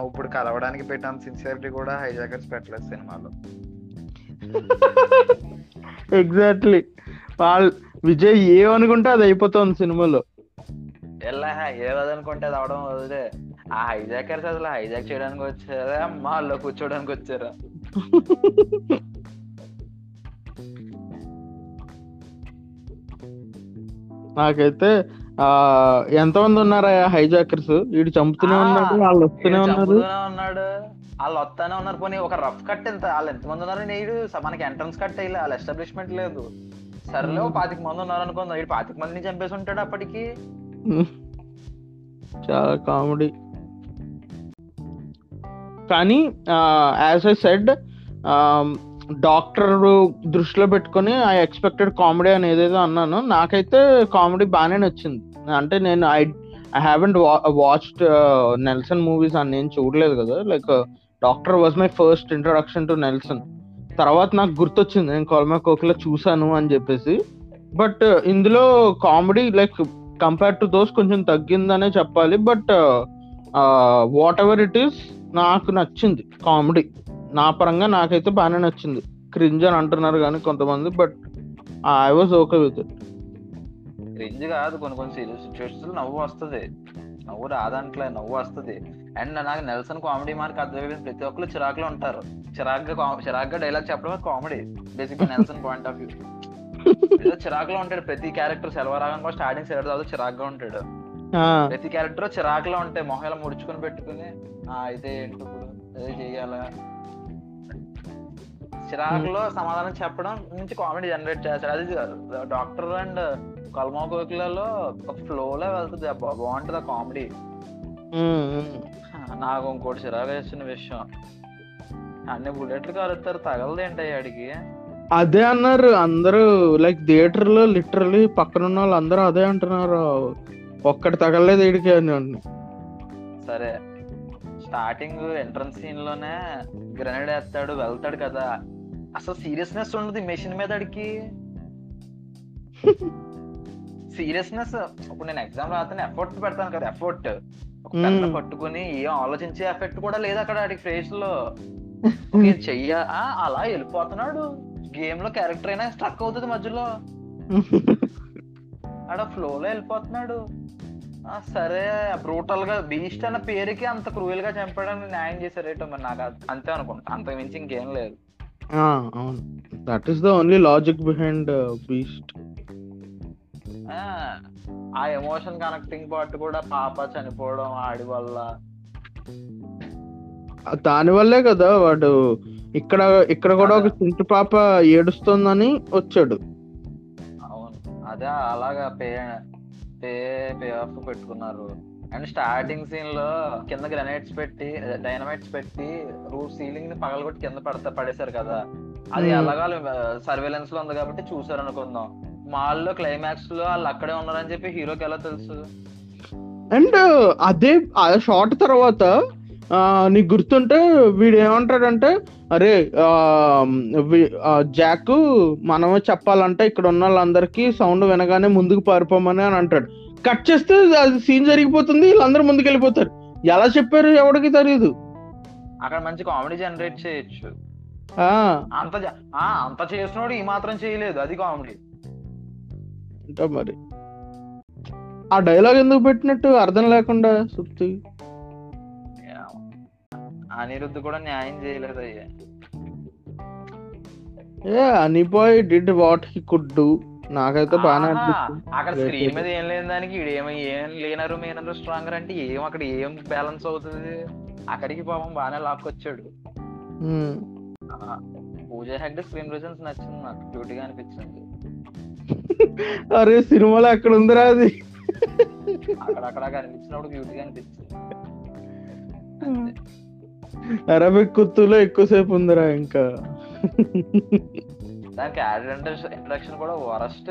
మనం ఇప్పుడు కలవడానికి పెట్టిన సిన్సియరిటీ కూడా హైజాకర్స్ పెట్టలేదు సినిమాలో. ఎగ్జాక్ట్లీ వాళ్ళు విజయ్ ఏమనుకుంటే అది అయిపోతుంది సినిమాలో. ఎలా ఏదనుకుంటే అది అవడం వదిలే. ఆ హైజాకర్స్ అసలు హైజాక్ చేయడానికి వచ్చారా? అమ్మా వాళ్ళు కూర్చోడానికి వచ్చారా? నాకైతే ఎంతమంది ఉన్నారా హైజాకర్స్? వీడు చంపుతూనే ఉన్నాడు వాళ్ళు వస్తూనే ఉన్నారు. ఉన్నాడు. వాళ్ళు వస్తానే ఉన్నారు పోనీ ఒక రఫ్ కట్ ఎంత? వాళ్ళు ఎంతమంది ఉన్నారు? నేడు మనకి ఎంట్రన్స్ కట్ అయ్యి వాళ్ళ ఎస్టాబ్లిష్మెంట్ లేదు. సర్లే పాతిక మంది ఉన్నారు అనుకుందాం. వీడు పాతిక మందిని చంపేసి ఉంటాడు అప్పటికి. చాలా కామెడీ. కానీ యాజ్ ఐ సెడ్ డాక్టర్ దృష్టిలో పెట్టుకొని ఐ ఎక్స్పెక్టెడ్ కామెడీ అని ఏదేదో అన్నాను. నాకైతే కామెడీ బాగానే నచ్చింది. అంటే నేను I I haven't watched Nelson movies అని నేను చూడలేదు కదా. Like doctor was my first introduction to Nelson తర్వాత నాకు గుర్తొచ్చింది నేను కొలమా కోకిల చూసాను అని చెప్పేసి. బట్ uh, ఇందులో comedy like compare to those కొంచెం తగ్గిందనే చెప్పాలి. But whatever it is నాకు నచ్చింది కామెడీ నా పరంగా నాకైతే బాగానే నచ్చింది. క్రింజ్ అని అంటున్నారు కానీ కొంతమంది but I was okay with it cringe కాదు కొన్ని కొన్ని సీరియస్ సిచ్యువేషన్స్ నవ్వు వస్తుంది. నవ్వు రాదంట్లే నవ్వు వస్తుంది. అండ్ నాకు నెల్సన్ కామెడీ మార్క్ అర్థమైపోయింది. ప్రతి ఒక్కరు చిరాకులో ఉంటారు. చిరాగ్గా చిరాగ్గా డైలాగ్ చెప్పడమే comedy basic Nelson point of view ఏదో చిరాకులో ఉంటాడు. ప్రతి క్యారెక్టర్ సెలవరాగం కూడా స్టార్టింగ్ సెలవు తర్వాత చిరాగ్గా ఉంటాడు. ప్రతి క్యారెక్టర్ చిరాకులో ఉంటాయి మొహం ఇలా ముడుచుకొని పెట్టుకుని ఆ అయితే ఏంటి ఇప్పుడు? అదే చెయ్యాలా? చిరాకులో సమాధానం చెప్పడం నుంచి కామెడీ జనరేట్ చేస్తాడు అది డాక్టర్ అండ్ కల్మా కోకిలలో ఒక ఫ్లో లో వెళ్తుంది. అబ్బా, బాగుంటుంది ఆ కామెడీ. నాకు ఇంకోటి చిరాకు వేసిన విషయం. అన్ని బుల్లెట్లు కాలుస్తారు తగలదేంటి అడిగి? అదే అన్నారు. అందరూ లైక్ థియేటర్లో లిటరలీ పక్కన ఉన్న వాళ్ళు అందరూ అదే అంటున్నారు. ఒక్కటి తగలలేదు ఇడికి అని. సరే. స్టార్టింగ్ ఎంట్రన్స్ సీన్లోనే గ్రెనేడ్ వేస్తాడు వెళ్తాడు కదా. అసలు సీరియస్నెస్ ఉండదు మెషిన్ మీద అడికి సీరియస్నెస్ ఇప్పుడు నేను ఎగ్జామ్ రాస్తాను ఎఫర్ట్ పెడతాను కదా ఎఫర్ట్ ఒక. పట్టుకుని ఏం ఆలోచించే ఎఫెక్ట్ కూడా లేదు అక్కడ ఆడికి ఫేస్లో. చెయ్య. ఆ, అలా వెళ్ళిపోతున్నాడు. గేమ్లో క్యారెక్టర్ అయినా స్ట్రక్ అవుతుంది మధ్యలో. ఆడ ఫ్లో లో వెళ్ళిపోతున్నాడు. ఆ, సరే బ్రూటల్గా బీస్ట్ అన్న పేరుకి అంత క్రూయల్గా చంపడానికి న్యాయం చేశారేటో మరి నాకు అంతే అనుకుంటా. అంతకు మించి ఇంకేం లేదు. అవును. That is the only logic behind Beast ఆ, ఎమోషన్ కనెక్టింగ్ పార్ట్ కూడా పాప చనిపోవడం ఆడి వల్ల. దాని వల్లే కదా వాడు ఇక్కడ ఇక్కడ కూడా ఒక చింటి పాప ఏడుస్తుందని వచ్చాడు. అవును. అదే అలాగా పే పే పే ఆఫ్ పెట్టుకున్నారు. అండ్ స్టార్టింగ్ సీన్లో కింద గ్రనైట్స్ పెట్టి డైనమైట్స్ పెట్టి రూఫ్ సీలింగ్ని పగలగొట్టి కింద పడతా పడేశారు కదా. అది. ఎలాగా సర్వేలెన్స్లో ఉంది కాబట్టి చూసారు అనుకుందాం మాల్లో క్లైమాక్స్లో వాళ్ళు అక్కడే ఉన్నారని చెప్పి హీరోకి ఎలా తెలుసు? అండ్ అదే షార్ట్ తర్వాత నీకు గుర్తుంటే వీడు ఏమంటాడంటే అరే జాక్ మనమే చెప్పాలంటే ఇక్కడ ఉన్న వాళ్ళందరికీ సౌండ్ వినగానే ముందుకు పారిపోమని అని అంటాడు. కట్ చేస్తే అది సీన్ జరిగిపోతుంది వీళ్ళందరూ ముందుకు వెళ్ళిపోతారు ఎలా చెప్పారు ఎవరికి తెలియదు అక్కడ మంచి కామెడీ జనరేట్ చేయొచ్చు. అంత అంత చేసినోడు ఈ మాత్రం చేయలేదు అది కామెడీ. ఏంటో మరి. ఆ డైలాగ్ ఎందుకు పెట్టినట్టు అర్థం లేకుండా సుత్తి అనిరుద్ధ్ కూడా న్యాయం చేయలేదు అయ్యా ఏ అని boy did what he could do నాకైతే అనిపిస్తుంది. అక్కడ స్క్రీన్. మీద ఏం లేని దానికి ఏమో ఏం లేనరు మేనరు స్ట్రాంగర్ అంటే ఏం అక్కడ ఏం బ్యాలెన్స్ అవుతుంది? అక్కడికి పాపం బాగానే లాక్కొచ్చాడు. పూజ హెగ్డే స్క్రీన్ ప్రెజెన్స్ నచ్చింది నాకు. క్యూట్గా అనిపించింది. అరే సినిమాలో ఎక్కడ ఉందిరా అది? అక్కడక్కడ కనిపించినప్పుడు క్యూట్గా అనిపించింది. అరబిక్ కుత్తులో ఎక్కువసేపు ఉందిరా ఇంకా. దానికి ఇంట్రడక్షన్ కూడా వరస్ట్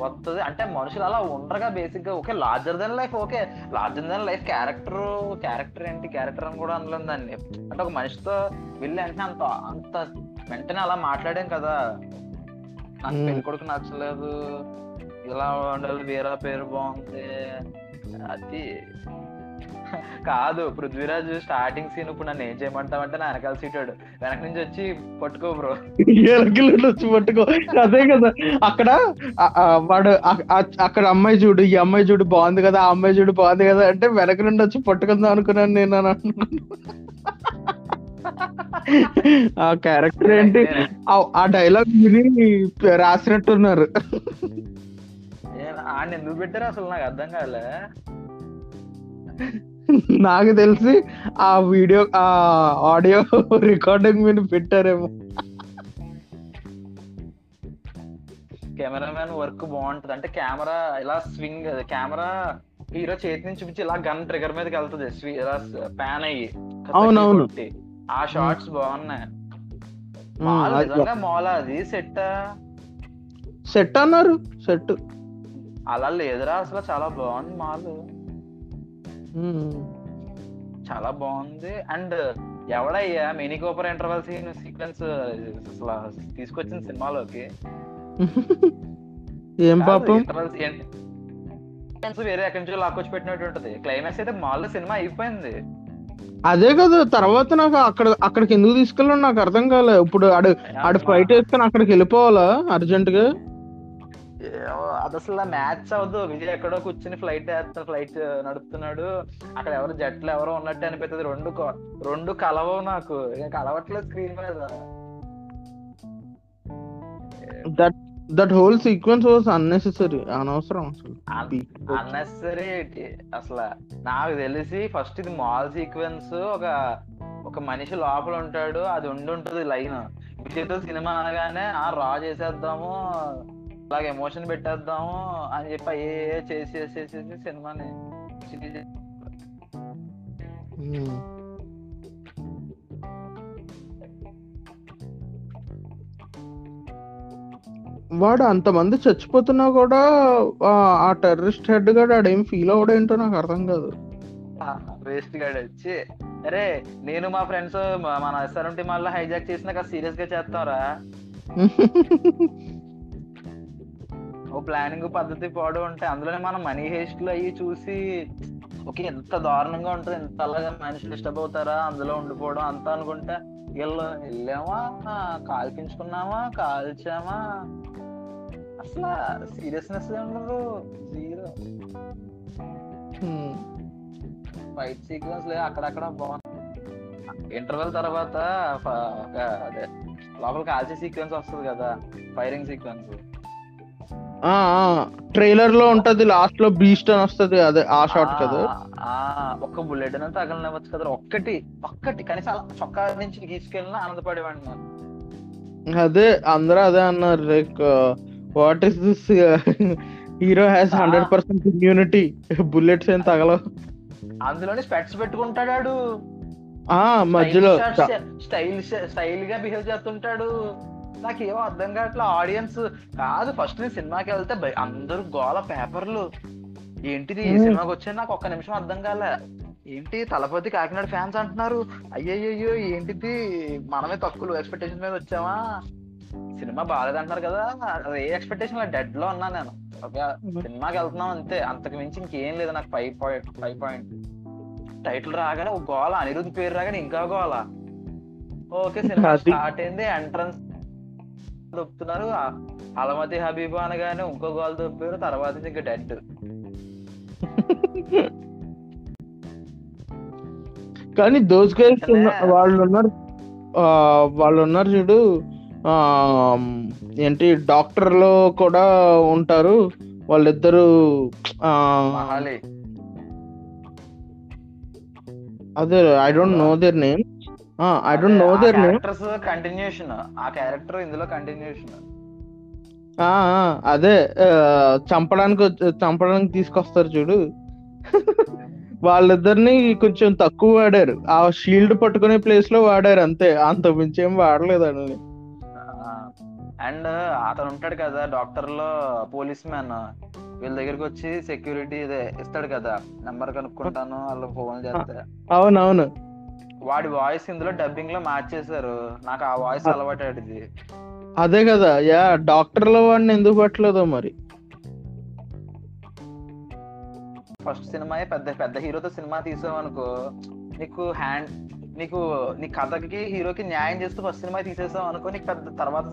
వస్తుంది అంటే మనుషులు అలా ఉండరుగా బేసిక్గా okay larger than life okay. Larger than life character character ఏంటి? క్యారెక్టర్ అని కూడా అనలేం దాన్ని. అంటే ఒక మనిషితో వెళ్ళి అంటే అంత అంత వెంటనే అలా మాట్లాడాం కదా. నాకు. పెళ్ళి కొడుకు నచ్చలేదు. ఇలా ఉండాలి వేరే పేరు బాగుంది అది కాదు పృథ్వీరాజ్ స్టార్టింగ్ సీన్ ఇప్పుడు నన్ను ఏం చేయమంటావంటే నా వెనకాల సీటాడు వెనక నుంచి వచ్చి పట్టుకో బ్రో వచ్చి పట్టుకో. అదే కదా. అక్కడ వాడు అక్కడ అమ్మాయి చూడు ఈ అమ్మాయి చూడు బాగుంది కదా ఆ అమ్మాయి చూడు బాగుంది కదా అంటే వెనక నుండి వచ్చి పట్టుకుందాం అనుకున్నాను నేను అని. ఆ క్యారెక్టర్ ఏంటి? ఆ- ఆ డైలాగ్ విని రాసినట్టున్నారు. ఆయన ఎందుకు పెట్టారు అసలు? నాకు అర్థం కాలే. నాకు తెలిసి ఆ వీడియో ఆ ఆడియో రికార్డింగ్ మీద పెట్టారేమో. కెమెరామెన్ వర్క్ బాగుంటది. అంటే కెమెరా ఇలా స్వింగ్ కెమెరా హీరో చేతి నుంచి చూపించి ఇలా గన్ ట్రిగర్ మీదకి వెళ్తుంది. స్వి- ఇలా ప్యాన్ అయ్యి అవునవును. ఆ షార్ట్స్ బాగున్నాయి. మాల్ అది సెట్ సెట్ అన్నారు. సెట్. అలా లేదురా అసలు చాలా బాగుంది మాల్. చాలా బాగుంది. And ఎవడయ్యా mini cooper interval scene sequence అసలు తీసుకొచ్చిన సినిమాలోకి? ఏం పాపం? వేరే ఎక్కడి నుంచో లాక్కొచ్చి పెట్టినట్టు ఉంటది. క్లైమాక్స్ అయితే మాల్ సినిమా అయిపోయింది. అదే కదా తర్వాత నాకు అక్కడ అక్కడికి ఎందుకు తీసుకెళ్ళాను నాకు అర్థం కాలే. ఇప్పుడు ఆడు ఆడు ఫైట్ వేసుకొని అక్కడికి వెళ్ళిపోవాలా అర్జెంట్గా? అది అసలు మ్యాచ్ అవ్వదు. విజయ్ ఎక్కడో కూర్చుని ఫ్లైట్ ఫ్లైట్ నడుపుతున్నాడు. అక్కడ ఎవరు జట్లు ఎవరో ఉన్నట్టు అనిపిస్తుంది రెండు రెండు కలవవు నాకు. కలవట్లేదు స్క్రీన్ మీద. That that whole sequence was unnecessary అనవసరం అసలు. అన్నెసరీ అసలు నాకు తెలిసి ఫస్ట్ ఇది మాల్ సీక్వెన్స్ ఒక ఒక మనిషి లోపల ఉంటాడు అది ఉండి ఉంటుంది లైన్ విజయ్తో సినిమా అనగానే ఆ రా చేసేద్దాము. అలాగే ఎమోషన్ పెట్టేద్దాము అని చెప్పి ఏ ఏ చేసి చేసి చేసి సినిమాని. వాడు అంతమంది చచ్చిపోతున్నా కూడా ఆ, టెర్రరిస్ట్ హెడ్ గాడు ఆడేం ఫీల్ అవడేంటో నాకు అర్థం కాదు వేస్ట్ గాడు వచ్చి అరే నేను మా ఫ్రెండ్స్ మన ఎస్ఆర్ఎంటి మళ్ళీ హైజాక్ చేసినాక సీరియస్గా చేస్తాంరా ఓ ప్లానింగ్ పద్ధతి పాడు ఉంటే అందులోనే మనం మనీ హేస్ట్లో అయ్యి చూసి ఓకే ఎంత దారుణంగా ఉంటుంది ఎంత అలాగా మనుషులు డిస్టర్బ్ అవుతారా అందులో ఉండిపోవడం అంతా అనుకుంటే వీళ్ళు వెళ్ళామా కాల్పించుకున్నామా కాల్చామా అసలు సీరియస్నెస్ ఉండదు. జీరో ఫైట్ సీక్వెన్స్ లేదు అక్కడక్కడ బాగుంది ఇంటర్వెల్ తర్వాత ఒక అదే లోపల కాల్చే సీక్వెన్స్ వస్తుంది కదా ఫైరింగ్ సీక్వెన్స్ ట్రైలర్లో ఉంటది లాస్ట్లో బీస్ట్ అని వస్తది అదే ఆ షాట్ కదా. ఒక్క బుల్లెట్ అని తగలనివ్వచ్చు కదా. ఒక్కటి ఒక్కటి కనీసం చొక్కా నుంచి తీసుకెళ్ళినా ఆనందపడేవాడిని నేను. అదే అందరూ అదే అన్నారు like what is this hero has hundred percent immunity bullets ఏం తగలవు. అందులోనే స్పెట్స్ పెట్టుకుంటాడు ఆ మధ్యలో స్టైల్ స్టైల్గా బిహేవ్ చేస్తుంటాడు. నాకు ఏమో అర్థం కావట్లే ఆడియన్స్ కాదు ఫస్ట్ నేను సినిమాకి వెళ్తే అందరూ గోల పేపర్లు. ఏంటిది ఏ Hmm. సినిమాకి వచ్చా నాకు ఒక్క నిమిషం అర్థం కాలే. ఏంటి తలపతి కాకినాడ ఫ్యాన్స్ అంటున్నారు? అయ్యయ్యో ఏంటిది? మనమే తక్కువ ఎక్స్పెక్టేషన్ మీద వచ్చామా? సినిమా బాగాలేదంటున్నారు కదా. అది ఏ ఎక్స్పెక్టేషన్ డెడ్లో ఉన్నా నేను. ఒక సినిమాకి వెళ్తున్నాం అంతే. అంతకు మించి ఇంకేం లేదు నాకు five point five point title రాగానే ఒక గోల అనిరుద్ధ్ పేరు రాగానే ఇంకా గోల. ఓకే సినిమా స్టార్ట్ అయింది ఎంట్రన్స్ దొప్పుతున్నారు అలమతి హబీబు అనగానే ఇంకో గోల్ దొప్పారు తర్వాత ఇంకా డెడ్. కానీ దోస్ గైస్ వాళ్ళు ఉన్నారు వాళ్ళు ఉన్నారు చూడు ఆ ఏంటి డాక్టర్లో కూడా ఉంటారు. వాళ్ళిద్దరు అదే I don't know their name. I don't know their name characters continuation ఆ క్యారెక్టర్ ఇందులో కంటిన్యూషన్ అదే చంపడానికి చంపడానికి తీసుకొస్తారు చూడు. వాళ్ళిద్దరిని కొంచెం తక్కువ వాడారు. ఆ షీల్డ్ పట్టుకునే ప్లేస్లో వాడారు అంతే. అంత మించి ఏం వాడలేదు వాళ్ళని. అండ్ అతను ఉంటాడు కదా డాక్టర్లో పోలీస్ మ్యాన్ వీళ్ళ దగ్గరికి వచ్చి సెక్యూరిటీ ఇదే ఇస్తాడు కదా. నెంబర్ కనుక్కుంటాను వాళ్ళు ఫోన్ చేస్తే. అవునవును. వాడి వాయిస్ ఇందులో డబ్బింగ్లో మార్చేశారు నాకు ఆ వాయిస్ అలవాటు ఇది అదే కదా యా డాక్టర్లో వాడిని ఎందుకు పట్టలేదో మరి? ఫస్ట్ సినిమా పెద్ద పెద్ద హీరోతో సినిమా తీసావు అనుకో నీకు హ్యాండ్ నీకు నీ కథకి హీరోకి న్యాయం చేస్తూ ఫస్ట్ సినిమా తీసేసావు అనుకో నీకు పెద్ద తర్వాత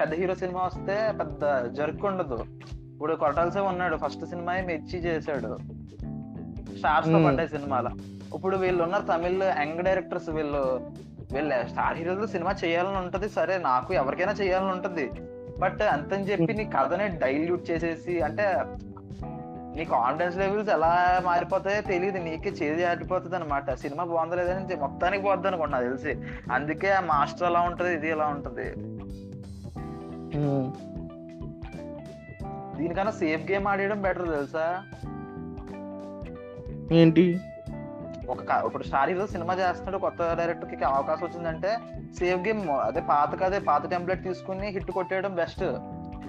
పెద్ద హీరో సినిమా వస్తే పెద్ద జర్క్ ఉండదు ఇప్పుడు కొట్టాల్సే ఉన్నాడు ఫస్ట్ సినిమా మెచ్చి చేశాడు. స్టార్స్తో. పడ్డాయి సినిమాలో. ఇప్పుడు వీళ్ళు ఉన్నారు తమిళ్ యంగ్ డైరెక్టర్స్ వీళ్ళు వీళ్ళు స్టార్ హీరోలు సినిమా చేయాలని ఉంటది సరే నాకు ఎవరికైనా చేయాలని ఉంటది. బట్ అంతని చెప్పి నీ కథని డైల్యూట్ చేసేసి అంటే నీ కాన్ఫిడెన్స్ లెవెల్స్ ఎలా మారిపోతాయో తెలియదు నీకే చేది ఆడిపోతుంది అనమాట సినిమా బాగుందా లేదని మొత్తానికి పోద్ది అనుకోండి నాకు తెలిసి. అందుకే ఆ మాస్టర్ ఎలా ఉంటది ఇది ఎలా ఉంటది. దీనికన్నా సేఫ్ గేమ్ ఆడేయడం బెటర్ తెలుసా? ఏంటి? ఒక ఇప్పుడు స్టార్ హీరో సినిమా చేస్తున్నాడు కొత్త డైరెక్టర్కి అవకాశం వచ్చిందంటే సేఫ్ గేమ్ అదే పాత కదే పాత టెంప్లెట్ తీసుకుని హిట్ కొట్టేయడం బెస్ట్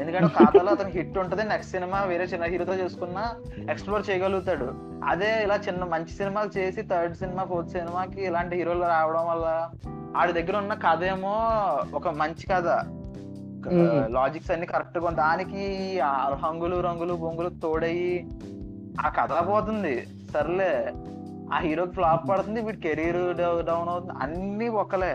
ఎందుకంటే ఖాతాలో అతనికి హిట్ ఉంటది నెక్స్ట్ సినిమా వేరే చిన్న హీరోతో చేసుకున్నా ఎక్స్ప్లోర్ చేయగలుగుతాడు. అదే ఇలా చిన్న మంచి సినిమాలు చేసి థర్డ్ సినిమా ఫోర్త్ సినిమాకి ఇలాంటి హీరోలు రావడం వల్ల ఆడి దగ్గర ఉన్న కథ ఏమో ఒక మంచి కథ. లాజిక్స్ అన్ని కరెక్ట్గా దానికి ఆ హంగులు రంగులు బొంగులు తోడయి ఆ కథ పోతుంది. సర్లే ఆ హీరోకి ఫ్లాప్ పడుతుంది వీడి కెరీర్ డౌన్ అవుతుంది అన్ని ఒక్కలే.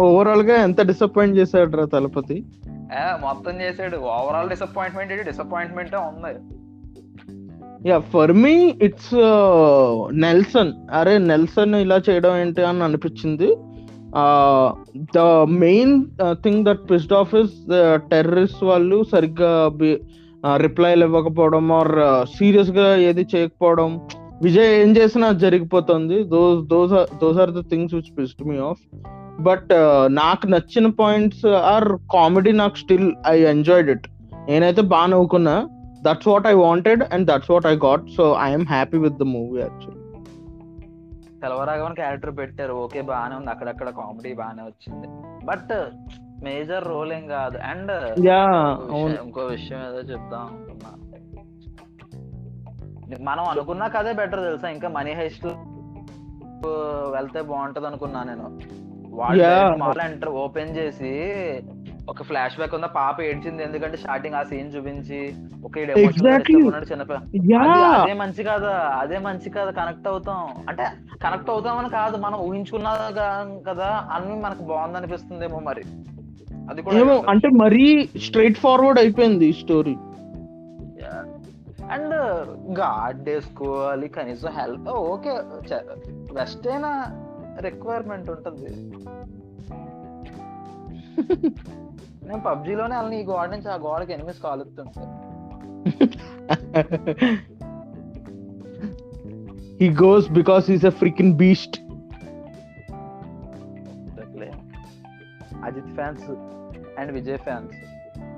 ఓవరాల్గా ఎంత డిసప్పాయింట్ చేశాడు రా తలపతి మొత్తం చేసాడు ఓవరాల్ డిసప్పాయింట్మెంట్ డిసప్పాయింట్మెంట్ ఉంది. Ya for me it's Nelson. అరే నెల్సన్ ఇలా చేయడం ఏంటి అని అనిపించింది. The main thing that pissed off is terrorist వాళ్ళు సరిగ్గా రిప్లైలు ఇవ్వకపోవడం ఆర్ సీరియస్గా ఏది చేయకపోవడం. విజయ్ ఏం చేసినా జరిగిపోతుంది. Those those those are the things which pissed me off but నాకు నచ్చిన పాయింట్స్ ఆర్ కామెడీ నాకు స్టిల్ ఐ ఎంజాయ్డ్ ఇట్ నేనైతే బాగా నవ్వుకున్నా. That's what I wanted and that's what I got so I'm happy with the movie actually Selvaraghavan character పెట్టారు. Okay బాగానే ఉంది. అక్కడక్కడ comedy బాగానే వచ్చింది. బట్ మేజర్ రోల్ ఏం కాదు. అండ్ ఇంకో విషయం- ఏదో చెప్దాం అనుకున్నా. మనం అనుకున్నా కదే బెటర్ తెలుసా? ఇంకా మనీ హైస్ట్ వెళ్తే బాగుంటది అనుకున్నా నేను. వాళ్ళు ఎంటర్ ఓపెన్ చేసి ఒక ఫ్లాష్ బ్యాక్ ఉందా? పాప ఏడ్చింది ఎందుకంటే స్టార్టింగ్ ఆ సీన్ చూపించి ఒక చిన్నపిల్ల. అది- మంచి కదా అదే మంచి కదా కనెక్ట్ అవుతాం. అంటే కనెక్ట్ అవుతామని కాదు మనం ఊహించుకున్నా కదా అన్ని మనకు బాగుంది అనిపిస్తుందేమో మరి. అది కూడా. అంటే మరీ స్ట్రైట్ ఫార్వర్డ్ అయిపోయింది ఈ స్టోరీ అండ్ గాడ్ వేసుకోవాలి కనీసం హెల్ప్ ఓకే వెస్ట్ అయినా రిక్వైర్మెంట్ ఉంటుంది. నేను పబ్జీలోనే వెళ్ళి ఈ గోడ నుంచి ఆ గోడకి ఎనిమిది కాలుతుంటే he goes because is a freaking beast. Ajith fans and Vijay fans.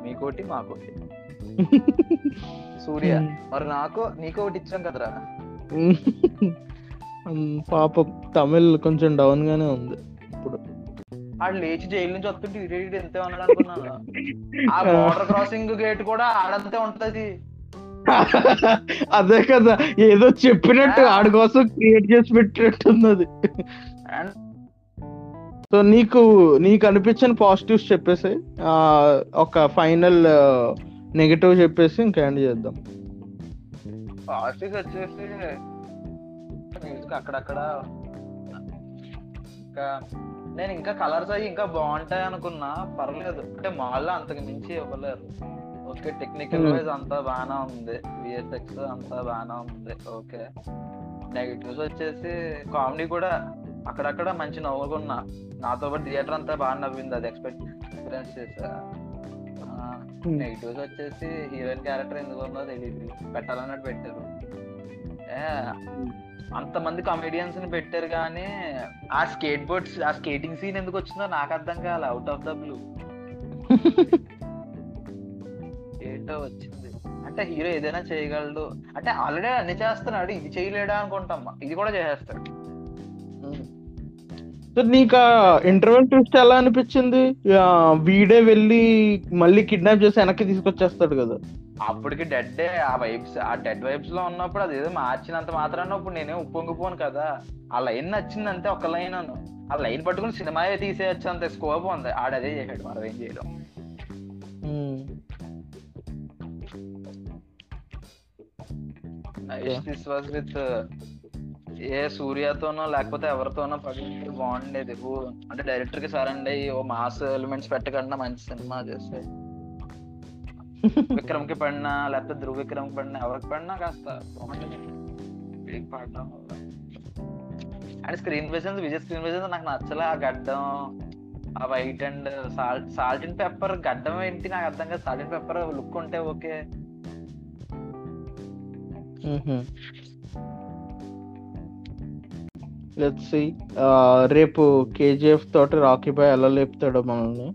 మీకోటి మాకోటి. సూర్య మరి నాకు నీకు ఒకటి ఇచ్చాం కదరా? పాపం తమిళ్ కొంచెం డౌన్ గానే ఉంది. ఆడు లేచి జైలు నుంచి వస్తుంటే ఇటు ఎంతే ఉన్నాడు అనుకున్నాను ఆ బార్డర్ క్రాసింగ్ గేట్ కూడా ఆడంతే ఉంటది. అదే కదా ఏదో చెప్పినట్టు ఆడి కోసం క్రియేట్ చేసి పెట్టినట్టుంది అది సో నీకు నీకు అనిపించిన పాజిటివ్స్ చెప్పేసి ఆ, ఒక ఫైనల్ నెగటివ్ చెప్పేసి ఇంకా ఎండ్ చేద్దాం. పాజిటివ్ వచ్చేసి మ్యూజిక్ అక్కడక్కడ ఇంకా నేను ఇంకా కలర్స్ అవి ఇంకా బాగుంటాయి అనుకున్నా పర్లేదు. అంటే మాల్లో అంతకు మించి ఇవ్వలేరు. Okay technical Hmm. వైజ్ అంతా బాగానే ఉంది. విఎస్ఎక్స్ అంతా బాగానే ఉంది. ఓకే. నెగిటివ్స్ వచ్చేసి కామెడీ కూడా అక్కడక్కడ మంచి నవ్వుకున్నా. నాతో పాటు థియేటర్ అంతా బాగా నవ్వింది. అది ఎక్స్పెక్ట్ ఎక్స్పీరియన్స్ చేసా Hmm. నెగిటివ్స్ వచ్చేసి హీరోయిన్ క్యారెక్టర్ ఎందుకు ఉందో తెలియదు పెట్టాలన్నట్టు పెట్టారు. అంతమంది కమెడియన్స్ని పెట్టారు కానీ ఆ స్కేట్ బోర్డ్స్ ఆ స్కేటింగ్ సీన్ ఎందుకు వచ్చిందో నాకు అర్థం కాలే అవుట్ ఆఫ్ ద బ్లూ ఏంటో వచ్చింది. అంటే హీరో ఏదైనా చేయగలడు. అంటే ఆల్రెడీ అన్ని చేస్తున్నాడు ఇది చేయలేడా అనుకుంటాం. ఇది కూడా చేసేస్తాడు. సో నీకు ఇంటర్వెల్ ట్విస్ట్ ఎలా అనిపించింది? వీడే వెళ్ళి మళ్ళీ కిడ్నాప్ చేసి వెనక్కి తీసుకొచ్చేస్తాడు కదా. అప్పటికి డెడ్ ఆ వైబ్స్ ఆ డెడ్ వైబ్స్లో ఉన్నప్పుడు అది ఏదో మార్చినంత మాత్రాన ఇప్పుడు నేనే ఉప్పొంగిపోను కదా. ఆ లైన్ నచ్చింది అంతే ఒక లైన్ అను. ఆ లైన్ పట్టుకుని సినిమా తీసేయచ్చు అంత. స్కోప్ ఉంది. ఆడదే చేశాడు మనం ఏం చేయడం. విత్ ఏ సూర్యతోనో లేకపోతే ఎవరితోనో పడింది బాగుండేది. అంటే డైరెక్టర్కి సరే అండి ఓ మాస్ ఎలిమెంట్స్ పెట్టకుండా మంచి సినిమా చేస్తాయి విక్రమ్కి పడినా లేకపోతే ధృవ విక్రమ్కి పడినా ఎవరికి పడినా కాస్త వీడికి పడడం and screen presence Vijay screen presence నాకు నచ్చలే. ఆ గడ్డం ఆ white and salt salt and pepper గడ్డం ఏంటి నాకు అర్థం కాదు. సాల్ట్ అండ్ పెప్పర్ లుక్ ఉంటే ఓకే. లెట్స్ సి రేపు కేజీఎఫ్ తోటి రాకీ బాయ్ ఎలా లేపుతాడో మనల్ని.